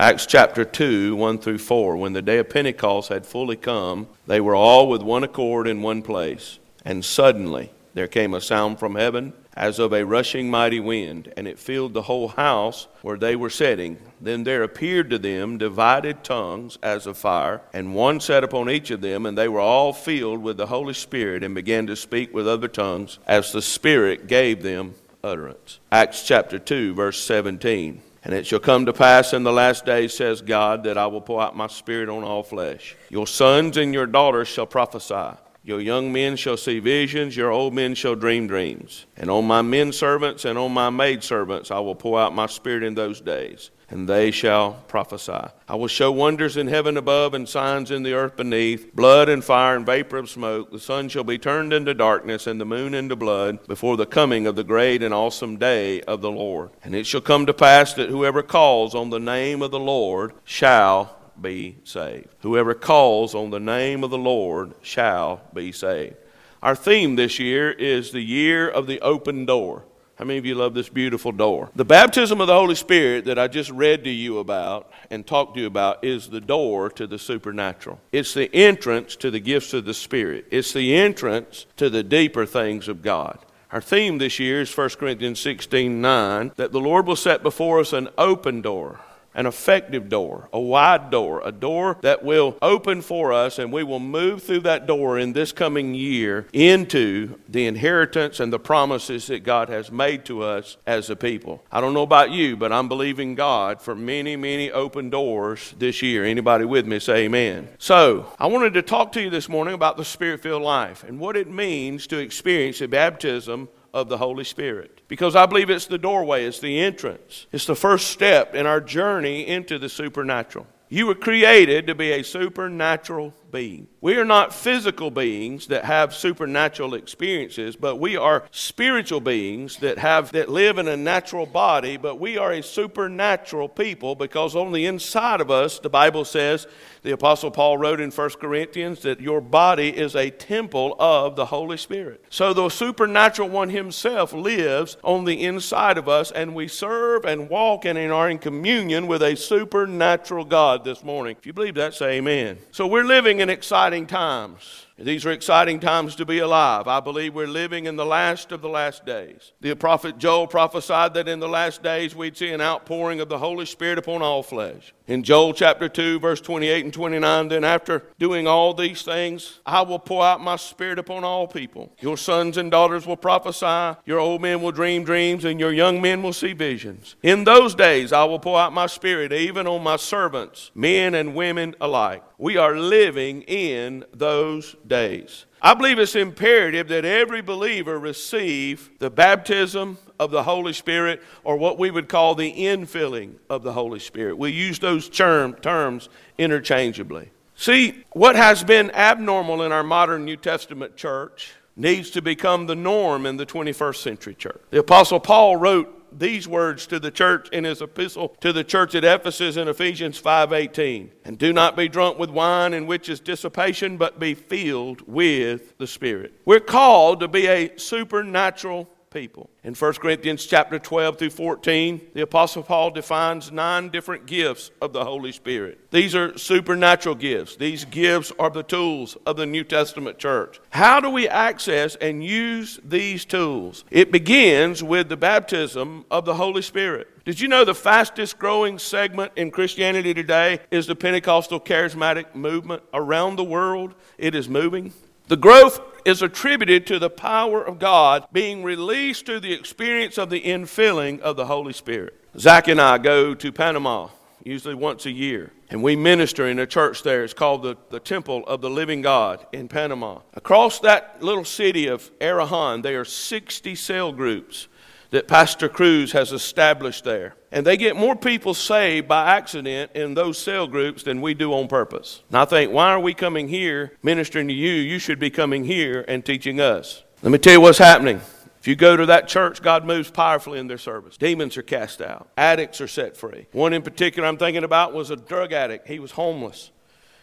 Acts chapter 2, 1 through 4. When the day of Pentecost had fully come, they were all with one accord in one place. And suddenly there came a sound from heaven as of a rushing mighty wind, and it filled the whole house where they were sitting. Then there appeared to them divided tongues as of fire, and one sat upon each of them, and they were all filled with the Holy Spirit, and began to speak with other tongues as the Spirit gave them utterance. Acts chapter 2, verse 17. And it shall come to pass in the last days, says God, that I will pour out my spirit on all flesh. Your sons and your daughters shall prophesy. Your young men shall see visions, your old men shall dream dreams. And on my men servants and on my maid servants I will pour out my spirit in those days and they shall prophesy. I will show wonders in heaven above and signs in the earth beneath blood and fire and vapor of smoke. The sun shall be turned into darkness and the moon into blood before the coming of the great and awesome day of the Lord. And it shall come to pass that whoever calls on the name of the Lord shall be saved. Whoever calls on the name of the Lord shall be saved. Our theme this year is the year of the open door. How many of you love this beautiful door? The baptism of the Holy Spirit that I just read to you about and talked to you about is the door to the supernatural. It's the entrance to the gifts of the Spirit, it's the entrance to the deeper things of God. Our theme this year is 1 Corinthians 16 9, that the Lord will set before us an open door an effective door, a wide door, a door that will open for us, and we will move through that door in this coming year into the inheritance and the promises that God has made to us as a people. I don't know about you, but I'm believing God for many, many open doors this year. Anybody with me say amen. So, I wanted to talk to you this morning about the spirit filled life and what it means to experience the baptism of the Holy Spirit. Because I believe it's the doorway, it's the entrance, it's the first step in our journey into the supernatural. You were created to be a supernatural being. We are not physical beings that have supernatural experiences, but we are spiritual beings that have that live in a natural body, but we are a supernatural people because on the inside of us, the Bible says, the apostle Paul wrote in 1 Corinthians that your body is a temple of the Holy Spirit. So the supernatural one himself lives on the inside of us and we serve and walk and are in communion with a supernatural God this morning. If you believe that, say amen. So we're living in exciting times. These are exciting times to be alive. I believe we're living in the last of the last days. The prophet Joel prophesied that in the last days we'd see an outpouring of the Holy Spirit upon all flesh. In Joel chapter 2, verse 28 and 29, then after doing all these things, I will pour out my spirit upon all people. Your sons and daughters will prophesy, your old men will dream dreams, and your young men will see visions. In those days I will pour out my spirit even on my servants, men and women alike. We are living in those days. I believe it's imperative that every believer receive the baptism of the Holy Spirit or what we would call the infilling of the Holy Spirit. We use those term, terms interchangeably. See, what has been abnormal in our modern New Testament church needs to become the norm in the 21st century church. The Apostle Paul wrote these words to the church in his epistle to the church at Ephesus in Ephesians 5:18. And do not be drunk with wine in which is dissipation, but be filled with the Spirit. We're called to be a supernatural people. In 1 Corinthians chapter 12 through 14, the apostle Paul defines nine different gifts of the Holy Spirit. These are supernatural gifts. These gifts are the tools of the New Testament church. How do we access and use these tools? It begins with the baptism of the Holy Spirit. Did you know the fastest growing segment in Christianity today is the Pentecostal charismatic movement around the world? It is moving. The growth is attributed to the power of God being released through the experience of the infilling of the Holy Spirit. Zach and I go to Panama usually once a year. And we minister in a church there. It's called the, the Temple of the Living God in Panama. Across that little city of Arraiján, there are 60 cell groups that Pastor Cruz has established there. And they get more people saved by accident in those cell groups than we do on purpose. And I think, why are we coming here ministering to you? You should be coming here and teaching us. Let me tell you what's happening. If you go to that church, God moves powerfully in their service. Demons are cast out, addicts are set free. One in particular I'm thinking about was a drug addict. He was homeless,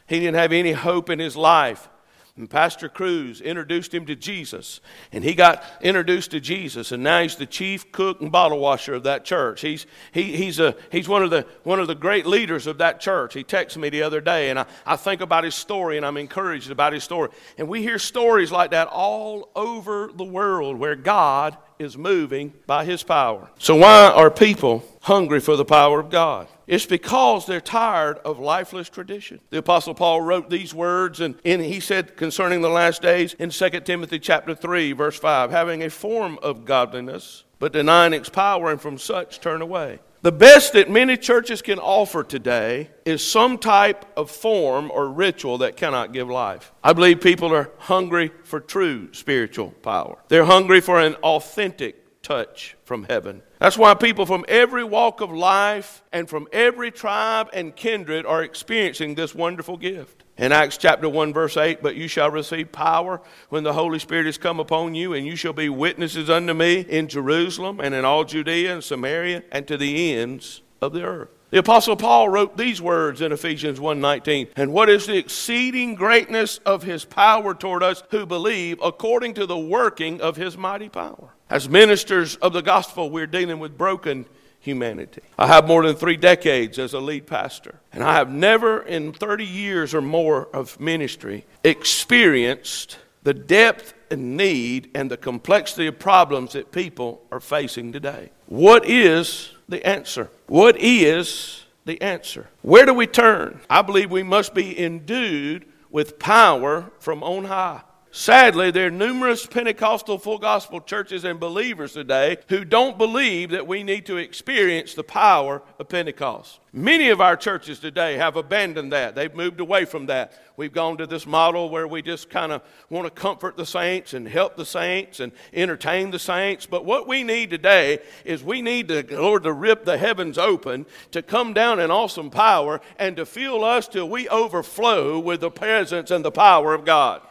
he didn't have any hope in his life. And Pastor Cruz introduced him to Jesus. And he got introduced to Jesus. And now he's the chief cook and bottle washer of that church. He's, he, he's, a, he's one, of the, one of the great leaders of that church. He texted me the other day. And I, I think about his story and I'm encouraged about his story. And we hear stories like that all over the world where God is moving by his power. So, why are people hungry for the power of God? It's because they're tired of lifeless tradition. The apostle Paul wrote these words and, and he said concerning the last days in 2 Timothy chapter 3 verse 5, having a form of godliness but denying its power and from such turn away. The best that many churches can offer today is some type of form or ritual that cannot give life. I believe people are hungry for true spiritual power. They're hungry for an authentic touch from heaven. That's why people from every walk of life and from every tribe and kindred are experiencing this wonderful gift. In Acts chapter 1, verse 8, but you shall receive power when the Holy Spirit is come upon you, and you shall be witnesses unto me in Jerusalem and in all Judea and Samaria and to the ends of the earth. The apostle Paul wrote these words in Ephesians 1:19, "And what is the exceeding greatness of his power toward us who believe according to the working of his mighty power." As ministers of the gospel, we're dealing with broken humanity. I have more than three decades as a lead pastor, and I have never in 30 years or more of ministry experienced the depth and need and the complexity of problems that people are facing today. What is the answer? What is the answer? Where do we turn? I believe we must be endued with power from on high. Sadly, there are numerous Pentecostal full gospel churches and believers today who don't believe that we need to experience the power of Pentecost. Many of our churches today have abandoned that. They've moved away from that. We've gone to this model where we just kind of want to comfort the saints and help the saints and entertain the saints. But what we need today is we need the Lord to rip the heavens open, to come down in awesome power, and to fill us till we overflow with the presence and the power of God.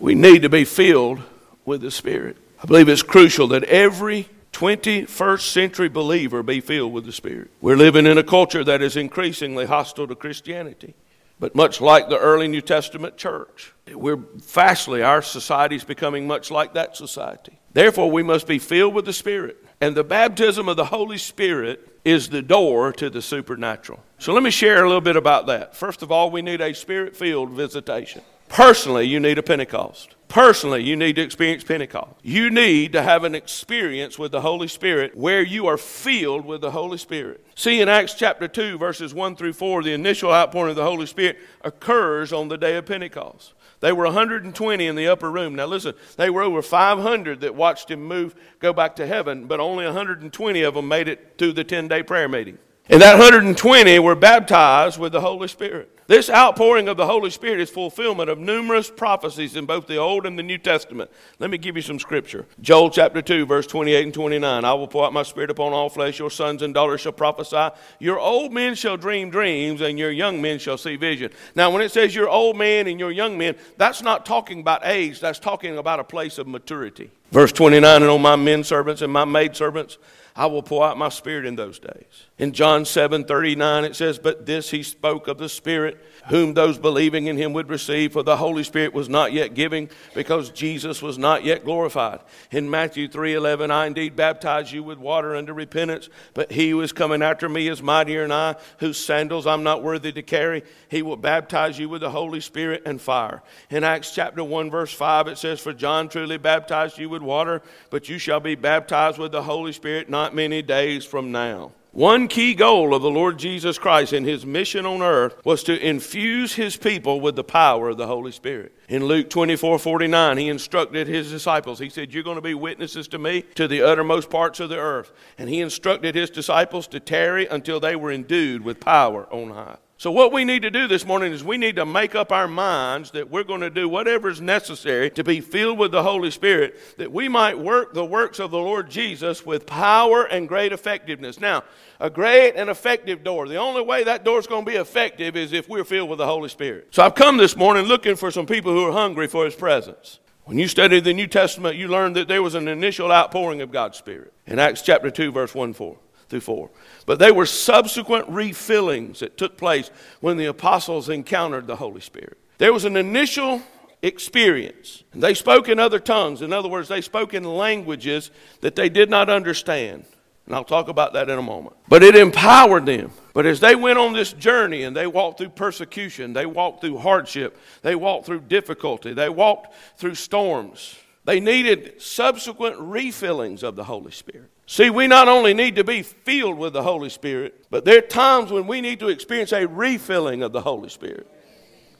We need to be filled with the Spirit. I believe it's crucial that every 21st century believer be filled with the Spirit. We're living in a culture that is increasingly hostile to Christianity. But much like the early New Testament church, we're fastly, our society is becoming much like that society. Therefore, we must be filled with the Spirit. And the baptism of the Holy Spirit is the door to the supernatural. So let me share a little bit about that. First of all, we need a spirit filled visitation. Personally, you need a Pentecost. Personally, you need to experience Pentecost. You need to have an experience with the Holy Spirit where you are filled with the Holy Spirit. See, in Acts chapter 2, verses 1 through 4, the initial outpouring of the Holy Spirit occurs on the day of Pentecost. They were 120 in the upper room. Now, listen, they were over 500 that watched him move, go back to heaven, but only 120 of them made it to the 10 day prayer meeting. And that 120 were baptized with the Holy Spirit. This outpouring of the Holy Spirit is fulfillment of numerous prophecies in both the Old and the New Testament. Let me give you some scripture. Joel chapter 2, verse 28 and 29. I will pour out my spirit upon all flesh. Your sons and daughters shall prophesy. Your old men shall dream dreams, and your young men shall see vision. Now, when it says your old men and your young men, that's not talking about age, that's talking about a place of maturity. Verse 29 And on my men servants and my maid servants, I will pour out my spirit in those days. In John 7 39, it says, But this he spoke of the Spirit, whom those believing in him would receive, for the Holy Spirit was not yet giving, because Jesus was not yet glorified. In Matthew 3 11, I indeed baptize you with water unto repentance, but he who is coming after me is mightier than I, whose sandals I'm not worthy to carry. He will baptize you with the Holy Spirit and fire. In Acts chapter 1, verse 5, it says, For John truly baptized you with water, but you shall be baptized with the Holy Spirit not many days from now. One key goal of the Lord Jesus Christ in his mission on earth was to infuse his people with the power of the Holy Spirit. In Luke 24 49, he instructed his disciples. He said, You're going to be witnesses to me to the uttermost parts of the earth. And he instructed his disciples to tarry until they were endued with power on high. So, what we need to do this morning is we need to make up our minds that we're going to do whatever is necessary to be filled with the Holy Spirit, that we might work the works of the Lord Jesus with power and great effectiveness. Now, a great and effective door. The only way that door is going to be effective is if we're filled with the Holy Spirit. So, I've come this morning looking for some people who are hungry for His presence. When you study the New Testament, you learn that there was an initial outpouring of God's Spirit. In Acts chapter 2, verse 1 4 through 4. But they were subsequent refillings that took place when the apostles encountered the Holy Spirit. There was an initial experience. They spoke in other tongues. In other words, they spoke in languages that they did not understand. And I'll talk about that in a moment. But it empowered them. But as they went on this journey and they walked through persecution, they walked through hardship, they walked through difficulty, they walked through storms, they needed subsequent refillings of the Holy Spirit. See, we not only need to be filled with the Holy Spirit, but there are times when we need to experience a refilling of the Holy Spirit.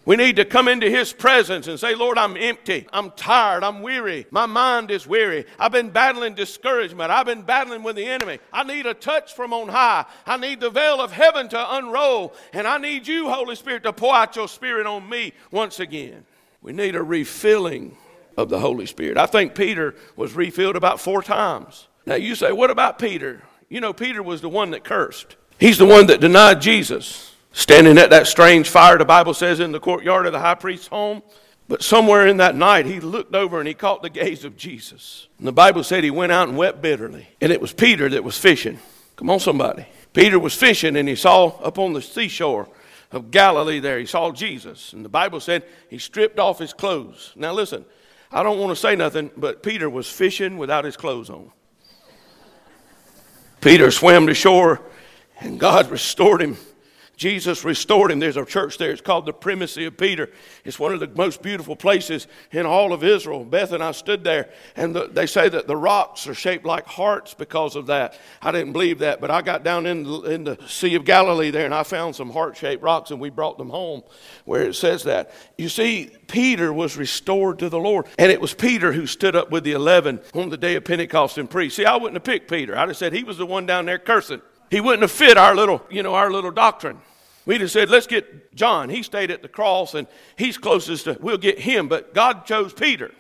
We need to come into His presence and say, Lord, I'm empty. I'm tired. I'm weary. My mind is weary. I've been battling discouragement. I've been battling with the enemy. I need a touch from on high. I need the veil of heaven to unroll. And I need you, Holy Spirit, to pour out your Spirit on me once again. We need a refilling of the Holy Spirit. I think Peter was refilled about four times. Now you say, what about Peter? You know, Peter was the one that cursed. He's the one that denied Jesus. Standing at that strange fire, the Bible says, in the courtyard of the high priest's home. But somewhere in that night, he looked over and he caught the gaze of Jesus. And the Bible said he went out and wept bitterly. And it was Peter that was fishing. Come on, somebody. Peter was fishing and he saw up on the seashore of Galilee there, he saw Jesus. And the Bible said he stripped off his clothes. Now, listen, I don't want to say nothing, but Peter was fishing without his clothes on. Peter swam to shore and God restored him Jesus restored him. There's a church there. It's called the Primacy of Peter. It's one of the most beautiful places in all of Israel. Beth and I stood there, and the, they say that the rocks are shaped like hearts because of that. I didn't believe that, but I got down in the, in the Sea of Galilee there, and I found some heart shaped rocks, and we brought them home where it says that. You see, Peter was restored to the Lord, and it was Peter who stood up with the 11 on the day of Pentecost and preached. See, I wouldn't have picked Peter. I'd have said he was the one down there cursing. He wouldn't have fit our little, you know, our little doctrine. We'd have said, let's get John. He stayed at the cross and he's closest to, we'll get him. But God chose Peter.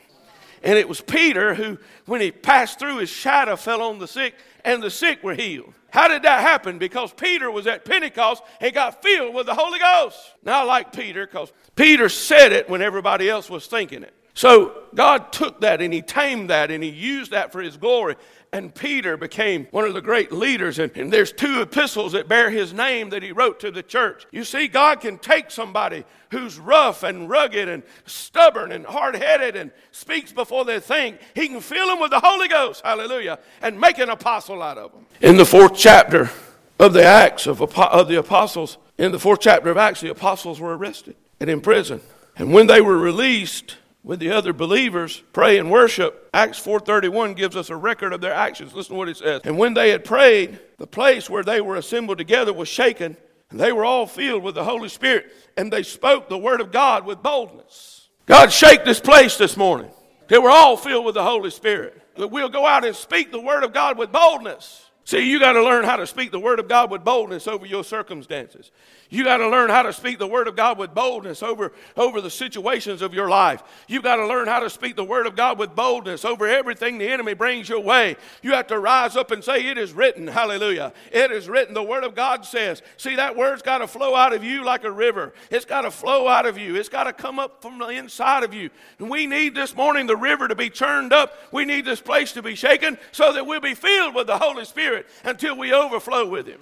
And it was Peter who, when he passed through, his shadow fell on the sick and the sick were healed. How did that happen? Because Peter was at Pentecost and got filled with the Holy Ghost. Now, I like Peter because Peter said it when everybody else was thinking it. So God took that and he tamed that and he used that for his glory and Peter became one of the great leaders. And, and, there's two epistles that bear his name that he wrote to the church. You see, God can take somebody who's rough and rugged and stubborn and hard headed and speaks before they think. He can fill them with the Holy Ghost, hallelujah, and make an apostle out of them. In the fourth chapter of the Acts of, of the apostles, in the fourth chapter of Acts, the apostles were arrested and in prison. And when they were released, with the other believers pray and worship. Acts 4.31 gives us a record of their actions. Listen to what it says. And when they had prayed the place where they were assembled together was shaken and they were all filled with the holy spirit and they spoke the word of god with boldness. God shake this place this morning. They were all filled with the holy spirit. That we'll go out and speak the word of god with boldness See, you got to learn how to speak the word of God with boldness over your circumstances. You got to learn how to speak the word of God with boldness over, over the situations of your life. You got to learn how to speak the word of God with boldness over everything the enemy brings your way. You have to rise up and say, It is written. Hallelujah. It is written. The word of God says. See, that word's got to flow out of you like a river. It's got to flow out of you. It's got to come up from the inside of you. And we need this morning the river to be churned up. We need this place to be shaken so that we'll be filled with the Holy Spirit until we overflow with Him.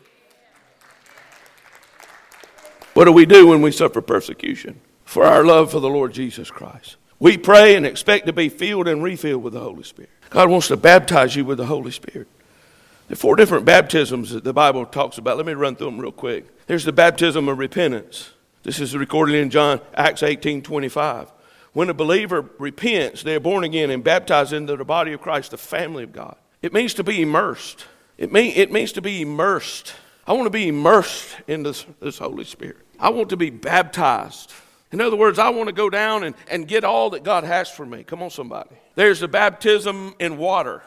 What do we do when we suffer persecution? For our love for the Lord Jesus Christ. We pray and expect to be filled and refilled with the Holy Spirit. God wants to baptize you with the Holy Spirit. There are four different baptisms that the Bible talks about. Let me run through them real quick. There's the baptism of repentance. This is recorded in John Acts 18 25. When a believer repents, they are born again and baptized into the body of Christ, the family of God. It means to be immersed. It, mean, it means to be immersed. I want to be immersed in this, this Holy Spirit. I want to be baptized. In other words, I want to go down and, and get all that God has for me. Come on, somebody. There's the baptism in water.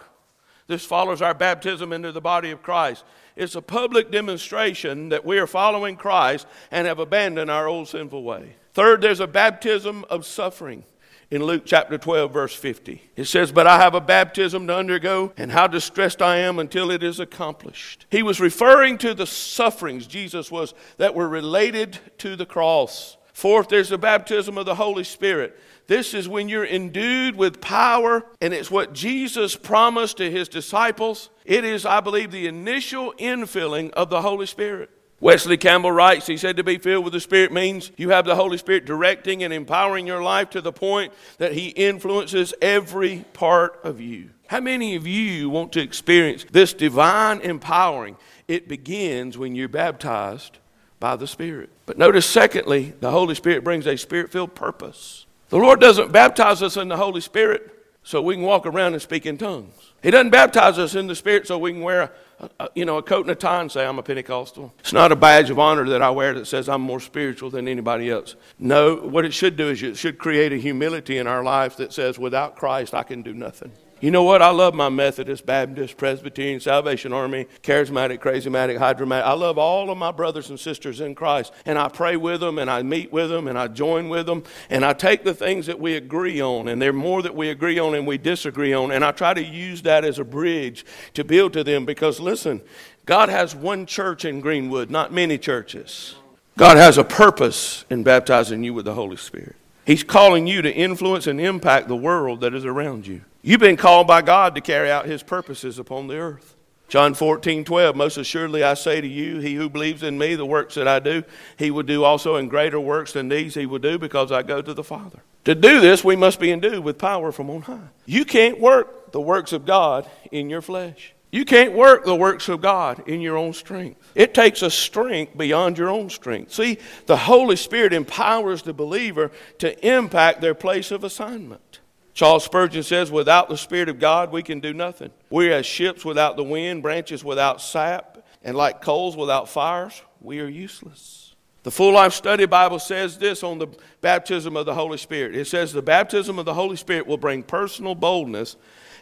This follows our baptism into the body of Christ. It's a public demonstration that we are following Christ and have abandoned our old sinful way. Third, there's a baptism of suffering in Luke chapter 12, verse 50. It says, But I have a baptism to undergo, and how distressed I am until it is accomplished. He was referring to the sufferings Jesus was that were related to the cross. Fourth, there's the baptism of the Holy Spirit. This is when you're endued with power, and it's what Jesus promised to his disciples. It is, I believe, the initial infilling of the Holy Spirit. Wesley Campbell writes, he said to be filled with the Spirit means you have the Holy Spirit directing and empowering your life to the point that He influences every part of you. How many of you want to experience this divine empowering? It begins when you're baptized by the Spirit. But notice, secondly, the Holy Spirit brings a spirit filled purpose. The Lord doesn't baptize us in the Holy Spirit so we can walk around and speak in tongues. He doesn't baptize us in the Spirit so we can wear a, a, you know, a coat and a tie and say, I'm a Pentecostal. It's not a badge of honor that I wear that says I'm more spiritual than anybody else. No, what it should do is it should create a humility in our life that says, without Christ, I can do nothing. You know what? I love my Methodist, Baptist, Presbyterian, Salvation Army, Charismatic, Charismatic, Hydromatic. I love all of my brothers and sisters in Christ. And I pray with them, and I meet with them, and I join with them, and I take the things that we agree on, and there are more that we agree on and we disagree on, and I try to use that as a bridge to build to them because, listen, God has one church in Greenwood, not many churches. God has a purpose in baptizing you with the Holy Spirit. He's calling you to influence and impact the world that is around you. You've been called by God to carry out his purposes upon the earth. John 14, 12, most assuredly I say to you, he who believes in me, the works that I do, he will do also, and greater works than these he will do, because I go to the Father. To do this, we must be endued with power from on high. You can't work the works of God in your flesh. You can't work the works of God in your own strength. It takes a strength beyond your own strength. See, the Holy Spirit empowers the believer to impact their place of assignment. Charles Spurgeon says, Without the Spirit of God, we can do nothing. We're as ships without the wind, branches without sap, and like coals without fires, we are useless. The Full Life Study Bible says this on the baptism of the Holy Spirit. It says, The baptism of the Holy Spirit will bring personal boldness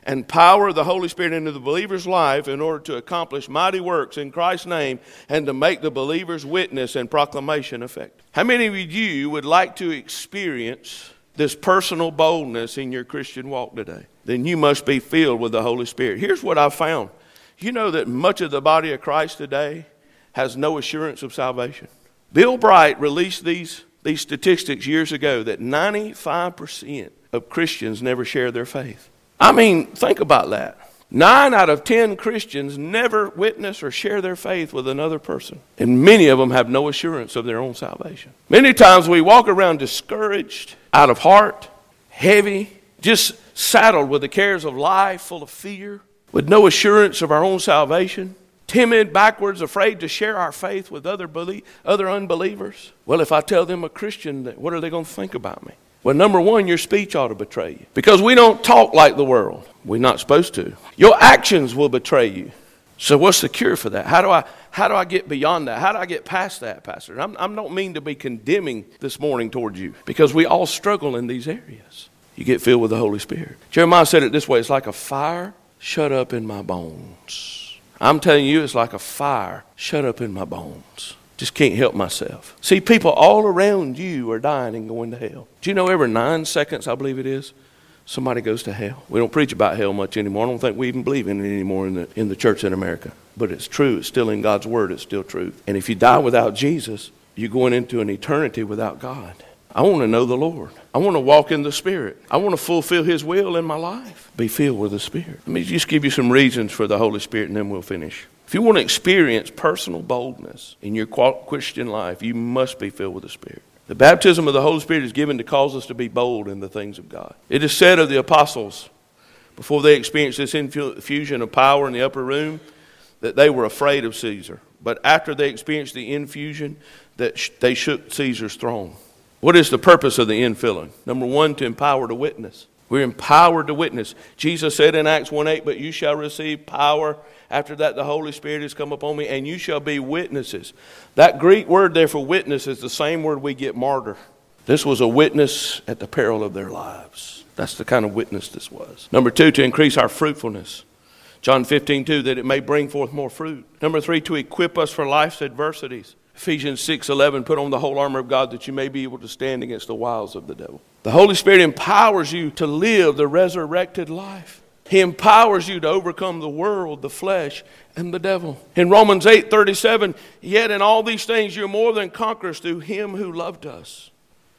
and power of the Holy Spirit into the believer's life in order to accomplish mighty works in Christ's name and to make the believer's witness and proclamation effective. How many of you would like to experience this personal boldness in your Christian walk today, then you must be filled with the Holy Spirit. Here's what I've found you know that much of the body of Christ today has no assurance of salvation. Bill Bright released these, these statistics years ago that 95% of Christians never share their faith. I mean, think about that. Nine out of ten Christians never witness or share their faith with another person. And many of them have no assurance of their own salvation. Many times we walk around discouraged, out of heart, heavy, just saddled with the cares of life, full of fear, with no assurance of our own salvation, timid, backwards, afraid to share our faith with other, belie- other unbelievers. Well, if I tell them a Christian, what are they going to think about me? Well, number one, your speech ought to betray you. Because we don't talk like the world. We're not supposed to. Your actions will betray you. So what's the cure for that? How do I how do I get beyond that? How do I get past that, Pastor? I'm, I don't mean to be condemning this morning towards you because we all struggle in these areas. You get filled with the Holy Spirit. Jeremiah said it this way it's like a fire shut up in my bones. I'm telling you, it's like a fire shut up in my bones. Just can't help myself. See, people all around you are dying and going to hell. Do you know every nine seconds, I believe it is, somebody goes to hell? We don't preach about hell much anymore. I don't think we even believe in it anymore in the, in the church in America. But it's true. It's still in God's Word. It's still true. And if you die without Jesus, you're going into an eternity without God. I want to know the Lord. I want to walk in the Spirit. I want to fulfill His will in my life. Be filled with the Spirit. Let me just give you some reasons for the Holy Spirit and then we'll finish. If you want to experience personal boldness in your Christian life, you must be filled with the Spirit. The baptism of the Holy Spirit is given to cause us to be bold in the things of God. It is said of the apostles before they experienced this infusion of power in the upper room that they were afraid of Caesar. But after they experienced the infusion, that they shook Caesar's throne. What is the purpose of the infilling? Number one, to empower the witness. We're empowered to witness. Jesus said in Acts 1 8, But you shall receive power after that, the Holy Spirit has come upon me, and you shall be witnesses. That Greek word there for witness is the same word we get martyr. This was a witness at the peril of their lives. That's the kind of witness this was. Number two, to increase our fruitfulness. John 15, 2, that it may bring forth more fruit. Number three, to equip us for life's adversities. Ephesians 6, 11, put on the whole armor of God that you may be able to stand against the wiles of the devil. The Holy Spirit empowers you to live the resurrected life. He empowers you to overcome the world, the flesh, and the devil. In Romans 8 37, yet in all these things you're more than conquerors through him who loved us.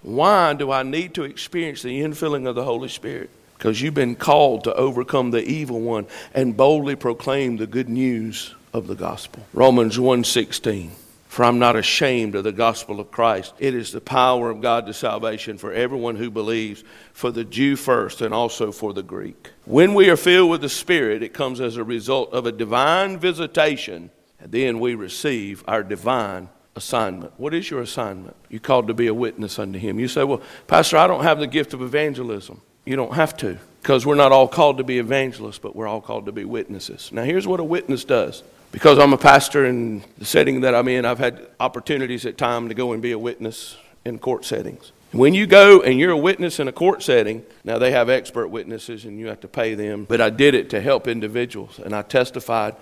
Why do I need to experience the infilling of the Holy Spirit? Because you've been called to overcome the evil one and boldly proclaim the good news of the gospel. Romans 1 16. For I'm not ashamed of the gospel of Christ. It is the power of God to salvation for everyone who believes, for the Jew first and also for the Greek. When we are filled with the Spirit, it comes as a result of a divine visitation, and then we receive our divine assignment. What is your assignment? You're called to be a witness unto Him. You say, Well, Pastor, I don't have the gift of evangelism. You don't have to, because we're not all called to be evangelists, but we're all called to be witnesses. Now, here's what a witness does because I'm a pastor in the setting that I'm in, I've had opportunities at time to go and be a witness in court settings. When you go and you're a witness in a court setting, now they have expert witnesses and you have to pay them, but I did it to help individuals and I testified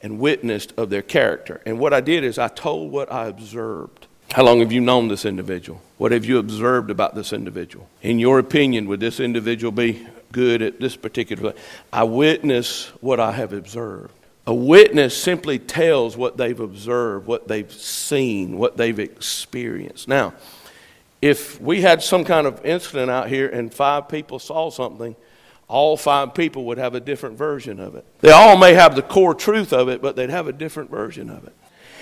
and witnessed of their character. And what I did is I told what I observed. How long have you known this individual? What have you observed about this individual? In your opinion, would this individual be good at this particular? I witness what I have observed. A witness simply tells what they've observed, what they've seen, what they've experienced. Now, if we had some kind of incident out here and five people saw something, all five people would have a different version of it. They all may have the core truth of it, but they'd have a different version of it.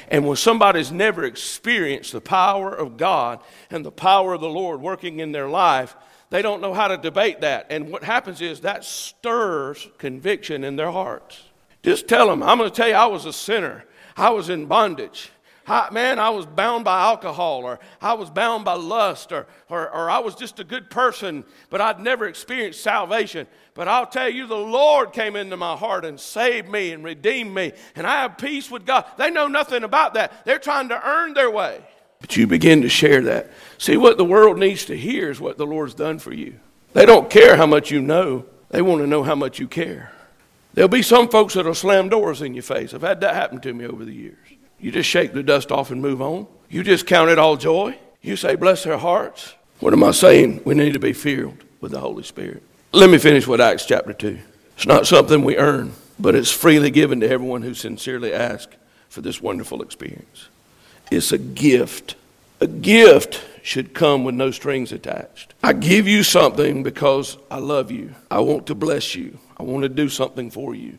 And when somebody's never experienced the power of God and the power of the Lord working in their life, they don't know how to debate that. And what happens is that stirs conviction in their hearts. Just tell them, I'm going to tell you, I was a sinner. I was in bondage. I, man, I was bound by alcohol, or I was bound by lust, or, or, or I was just a good person, but I'd never experienced salvation. But I'll tell you, the Lord came into my heart and saved me and redeemed me, and I have peace with God. They know nothing about that. They're trying to earn their way. But you begin to share that. See, what the world needs to hear is what the Lord's done for you. They don't care how much you know, they want to know how much you care. There'll be some folks that'll slam doors in your face. I've had that happen to me over the years. You just shake the dust off and move on. You just count it all joy. You say, bless their hearts. What am I saying? We need to be filled with the Holy Spirit. Let me finish with Acts chapter 2. It's not something we earn, but it's freely given to everyone who sincerely asks for this wonderful experience. It's a gift. A gift should come with no strings attached. I give you something because I love you. I want to bless you. I want to do something for you.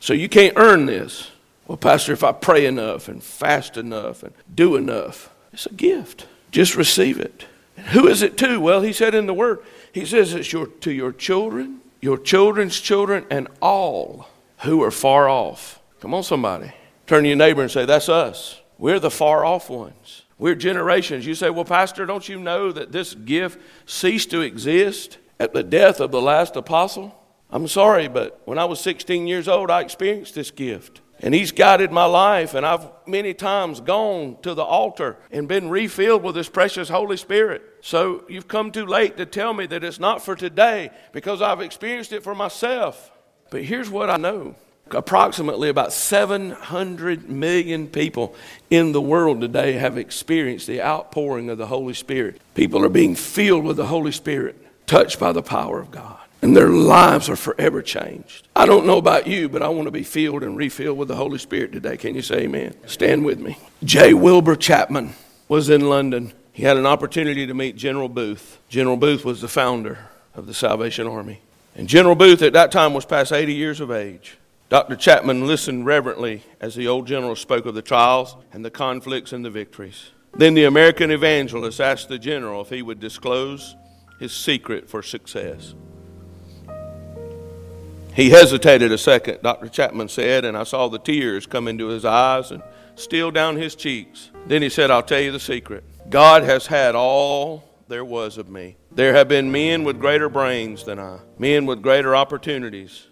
So you can't earn this. Well, Pastor, if I pray enough and fast enough and do enough, it's a gift. Just receive it. And who is it to? Well, he said in the Word, he says it's your, to your children, your children's children, and all who are far off. Come on, somebody. Turn to your neighbor and say, That's us. We're the far off ones. We're generations. You say, Well, Pastor, don't you know that this gift ceased to exist at the death of the last apostle? I'm sorry, but when I was 16 years old, I experienced this gift. And He's guided my life, and I've many times gone to the altar and been refilled with His precious Holy Spirit. So you've come too late to tell me that it's not for today because I've experienced it for myself. But here's what I know approximately about 700 million people in the world today have experienced the outpouring of the Holy Spirit. People are being filled with the Holy Spirit, touched by the power of God and their lives are forever changed. I don't know about you, but I want to be filled and refilled with the Holy Spirit today. Can you say amen? Stand with me. J. Wilbur Chapman was in London. He had an opportunity to meet General Booth. General Booth was the founder of the Salvation Army. And General Booth at that time was past 80 years of age. Dr. Chapman listened reverently as the old general spoke of the trials and the conflicts and the victories. Then the American evangelist asked the general if he would disclose his secret for success. He hesitated a second, Dr. Chapman said, and I saw the tears come into his eyes and steal down his cheeks. Then he said, I'll tell you the secret. God has had all there was of me. There have been men with greater brains than I, men with greater opportunities.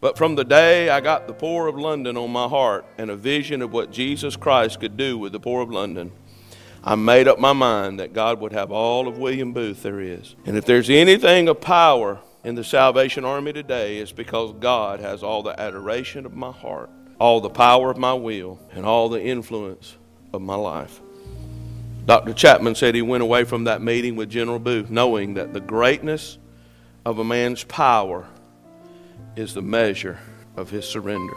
But from the day I got the poor of London on my heart and a vision of what Jesus Christ could do with the poor of London, I made up my mind that God would have all of William Booth there is. And if there's anything of power in the Salvation Army today is because God has all the adoration of my heart, all the power of my will, and all the influence of my life. Dr. Chapman said he went away from that meeting with General Booth knowing that the greatness of a man's power is the measure of his surrender.